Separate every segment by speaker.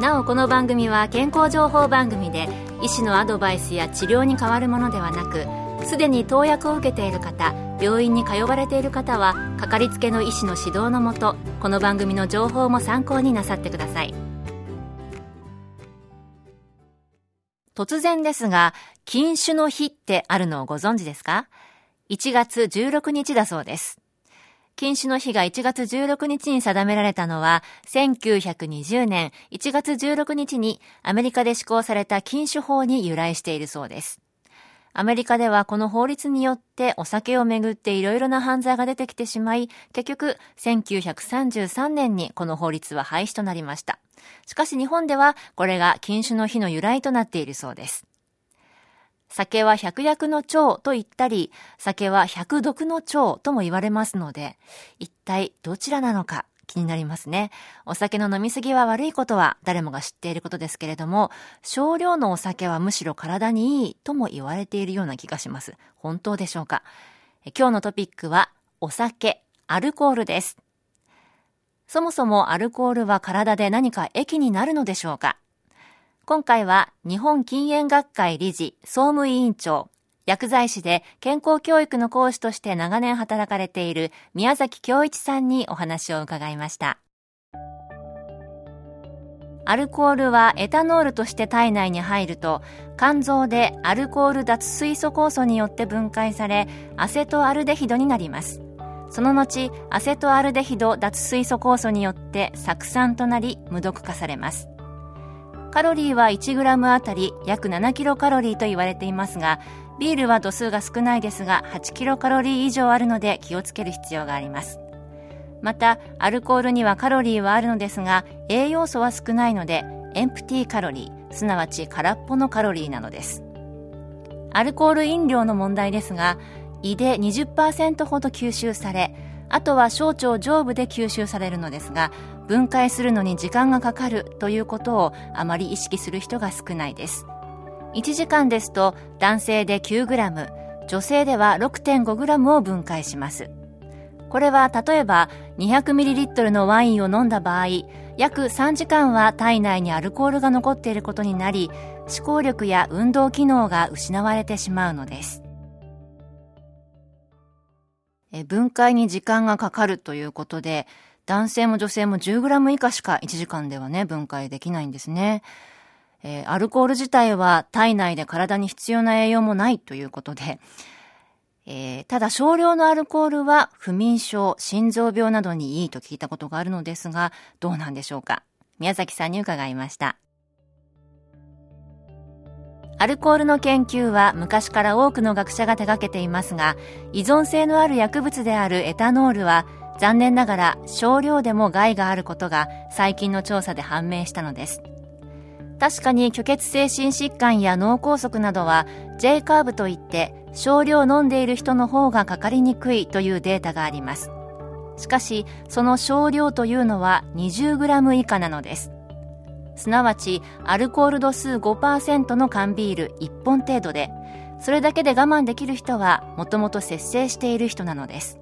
Speaker 1: なおこの番組は健康情報番組で医師のアドバイスや治療に変わるものではなくすでに投薬を受けている方病院に通われている方はかかりつけの医師の指導のもとこの番組の情報も参考になさってください。突然ですが禁酒の日ってあるのをご存知ですか？1月16日だそうです。禁止の日が1月16日に定められたのは、1920年1月16日にアメリカで施行された禁酒法に由来しているそうです。アメリカではこの法律によってお酒をめぐっていろいろな犯罪が出てきてしまい、結局1933年にこの法律は廃止となりました。しかし日本ではこれが禁酒の日の由来となっているそうです。酒は百薬の長と言ったり、酒は百毒の長とも言われますので、一体どちらなのか気になりますね。お酒の飲みすぎは悪いことは誰もが知っていることですけれども、少量のお酒はむしろ体にいいとも言われているような気がします。本当でしょうか？今日のトピックは、お酒、アルコールです。そもそもアルコールは体で何か益になるのでしょうか？今回は日本禁煙学会理事総務委員長、薬剤師で健康教育の講師として長年働かれている宮崎京一さんにお話を伺いました。アルコールはエタノールとして体内に入ると肝臓でアルコール脱水素酵素によって分解されアセトアルデヒドになりますその後アセトアルデヒド脱水素酵素によって酢酸となり無毒化されますカロリーは 1g あたり約7キロカロリーと言われていますが、ビールは度数が少ないですが8キロカロリー以上あるので気をつける必要があります。また、アルコールにはカロリーはあるのですが、栄養素は少ないので、エンプティーカロリー、すなわち空っぽのカロリーなのです。アルコール飲料の問題ですが、胃で20%ほど吸収され、あとは小腸上部で吸収されるのですが、分解するのに時間がかかるということをあまり意識する人が少ないです。1時間ですと男性で 9g、女性では 6.5g を分解します。これは例えば 200ml のワインを飲んだ場合、約3時間は体内にアルコールが残っていることになり、思考力や運動機能が失われてしまうのです。分解に時間がかかるということで、男性も女性も 10g 以下しか1時間ではね、分解できないんですね。えー、アルコール自体は体内で体に必要な栄養もないということで、えー、ただ少量のアルコールは不眠症、心臓病などにいいと聞いたことがあるのですが、どうなんでしょうか宮崎さんに伺いました。アルコールの研究は昔から多くの学者が手掛けていますが、依存性のある薬物であるエタノールは残念ながら少量でも害があることが最近の調査で判明したのです。確かに虚血性心疾患や脳梗塞などは J カーブといって少量飲んでいる人の方がかかりにくいというデータがあります。しかし、その少量というのは 20g 以下なのです。すなわち、アルコール度数5%の缶ビール1本程度で、それだけで我慢できる人はもともと節制している人なのです。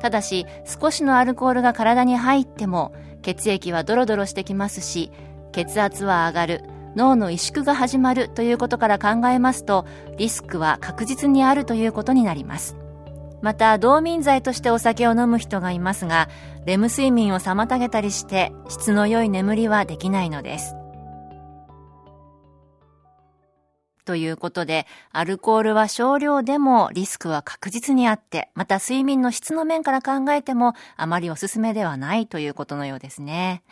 Speaker 1: ただし少しのアルコールが体に入っても血液はドロドロしてきますし血圧は上がる脳の萎縮が始まるということから考えますとリスクは確実にあるということになりますまた同眠剤としてお酒を飲む人がいますがレム睡眠を妨げたりして質の良い眠りはできないのですということで、アルコールは少量でもリスクは確実にあって、また睡眠の質の面から考えてもあまりおすすめではないということのようですね。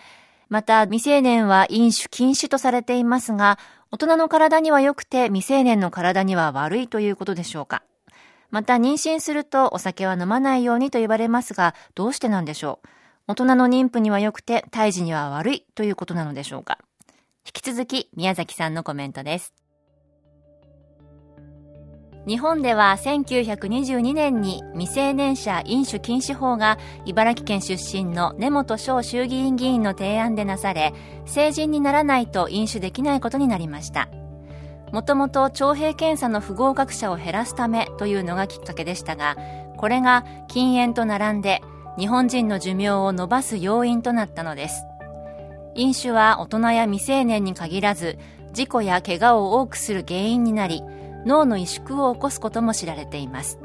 Speaker 1: また、未成年は飲酒禁止とされていますが、大人の体には良くて未成年の体には悪いということでしょうか。また、妊娠するとお酒は飲まないようにと言われますが、どうしてなんでしょう？大人の妊婦には良くて胎児には悪いということなのでしょうか？引き続き、宮崎さんのコメントです。日本では1922年に未成年者飲酒禁止法が茨城県出身の根本翔衆議院議員の提案でなされ成人にならないと飲酒できないことになりましたもともと徴兵検査の不合格者を減らすためというのがきっかけでしたがこれが禁煙と並んで日本人の寿命を延ばす要因となったのです。飲酒は大人や未成年に限らず事故や怪我を多くする原因になり脳の萎縮を起こすことも知られています。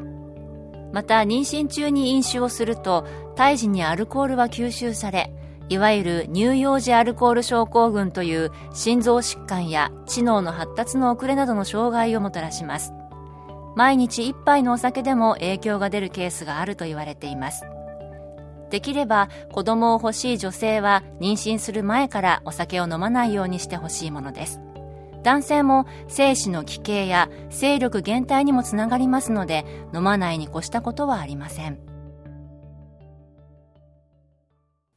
Speaker 1: また妊娠中に飲酒をすると胎児にアルコールは吸収されいわゆる乳幼児アルコール症候群という心臓疾患や知能の発達の遅れなどの障害をもたらします。毎日一杯のお酒でも影響が出るケースがあると言われています。できれば子供を欲しい女性は妊娠する前からお酒を飲まないようにしてほしいものです。男性も精子の奇形や勢力減退にもつながりますので飲まないに越したことはありません。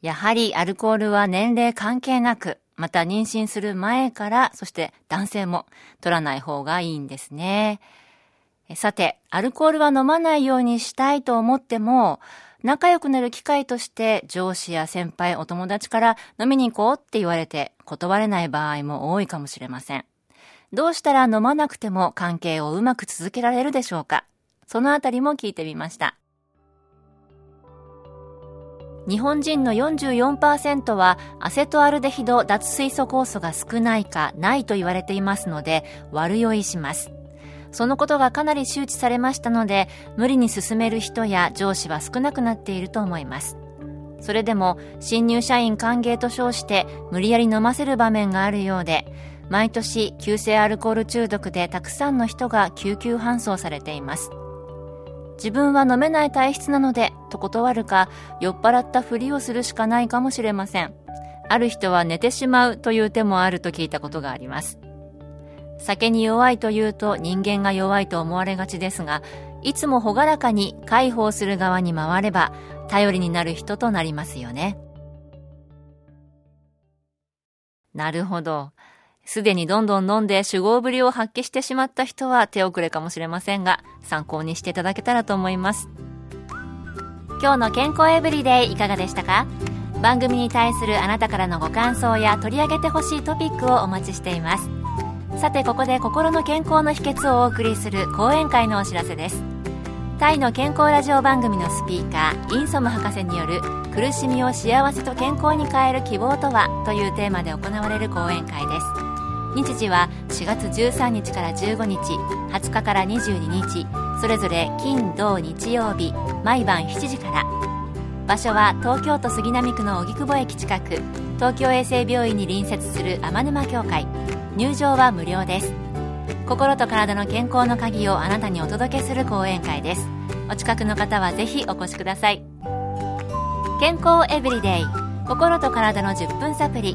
Speaker 1: やはりアルコールは年齢関係なくまた妊娠する前からそして男性も取らない方がいいんですねさてアルコールは飲まないようにしたいと思っても仲良くなる機会として上司や先輩、お友達から飲みに行こうって言われて断れない場合も多いかもしれません。どうしたら飲まなくても関係をうまく続けられるでしょうかそのあたりも聞いてみました。日本人の44%はアセトアルデヒド脱水素酵素が少ないかないと言われていますので悪酔いします。そのことがかなり周知されましたので無理に進める人や上司は少なくなっていると思いますそれでも新入社員歓迎と称して無理やり飲ませる場面があるようで毎年急性アルコール中毒でたくさんの人が救急搬送されています自分は飲めない体質なのでと断るか酔っ払ったふりをするしかないかもしれません。ある人は寝てしまうという手もあると聞いたことがあります。酒に弱いというと人間が弱いと思われがちですがいつも朗らかに介抱する側に回れば頼りになる人となりますよね。なるほど。すでにどんどん飲んで酒豪ぶりを発揮してしまった人は手遅れかもしれませんが参考にしていただけたらと思います。今日の健康エブリデイいかがでしたか？番組に対するあなたからのご感想や取り上げてほしいトピックをお待ちしています。さてここで心の健康の秘訣をお送りする講演会のお知らせです。タイの健康ラジオ番組のスピーカーインソム博士による苦しみを幸せと健康に変える希望とは？というテーマで行われる講演会です。日時は4月13日から15日20日から22日それぞれ金土日曜日毎晩7時から。場所は東京都杉並区の荻窪駅近く東京衛生病院に隣接する天沼協会。入場は無料です。心と体の健康の鍵をあなたにお届けする講演会です。お近くの方はぜひお越しください。健康エブリデイ。心と体の10分サプリ。